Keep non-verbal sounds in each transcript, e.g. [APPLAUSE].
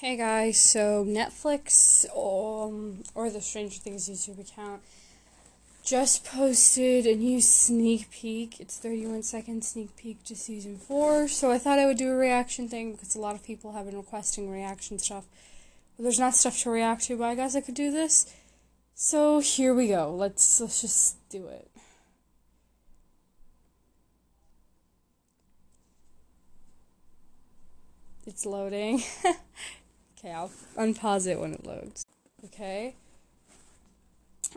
Hey guys, so Netflix um, or the Stranger Things YouTube account just posted a new sneak peek. It's 31 second sneak peek to season 4. So I thought I would do a reaction thing because a lot of people have been requesting reaction stuff. There's not stuff to react to, but I guess I could do this. So here we go. Let's let's just do it. It's loading. [LAUGHS] okay, I'll unpause it when it loads. Okay.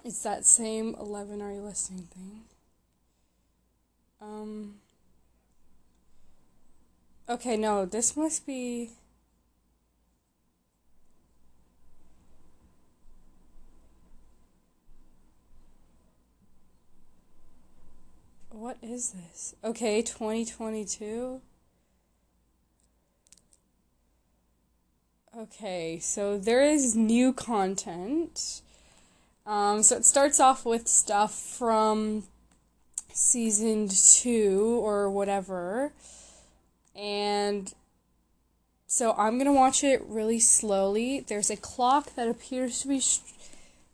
It's that same 11 are you listening thing. Um Okay, no, this must be What is this? Okay, 2022. Okay, so there is new content. Um, so it starts off with stuff from season two or whatever. And so I'm going to watch it really slowly. There's a clock that appears to be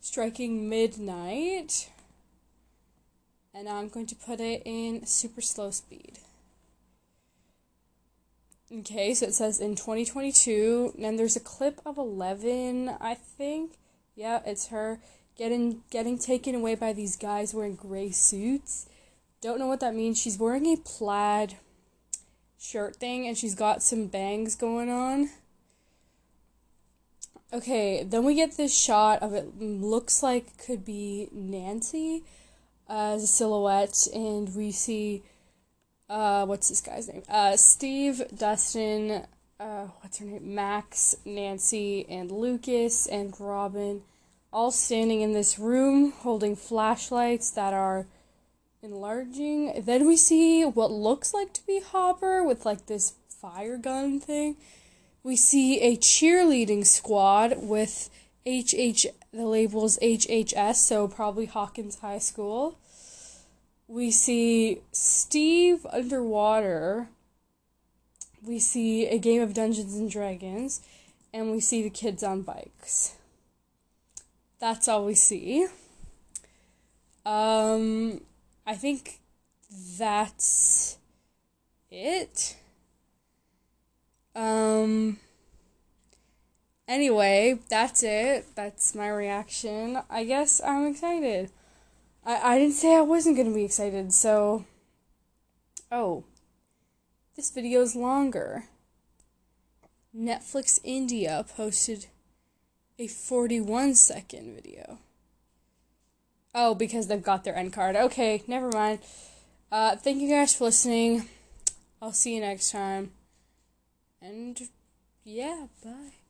striking midnight. And I'm going to put it in super slow speed. Okay, so it says in 2022, and there's a clip of Eleven, I think. Yeah, it's her getting getting taken away by these guys wearing gray suits. Don't know what that means. She's wearing a plaid shirt thing and she's got some bangs going on. Okay, then we get this shot of it looks like could be Nancy as a silhouette and we see uh, what's this guy's name? Uh, Steve, Dustin, uh, what's her name? Max, Nancy, and Lucas, and Robin, all standing in this room holding flashlights that are enlarging. Then we see what looks like to be Hopper with like this fire gun thing. We see a cheerleading squad with HH, the labels HHS, so probably Hawkins High School we see Steve underwater. We see a game of Dungeons and Dragons, and we see the kids on bikes. That's all we see. Um, I think that's it. Um, anyway, that's it. That's my reaction. I guess I'm excited. I, I didn't say I wasn't going to be excited, so. Oh. This video is longer. Netflix India posted a 41 second video. Oh, because they've got their end card. Okay, never mind. Uh, thank you guys for listening. I'll see you next time. And yeah, bye.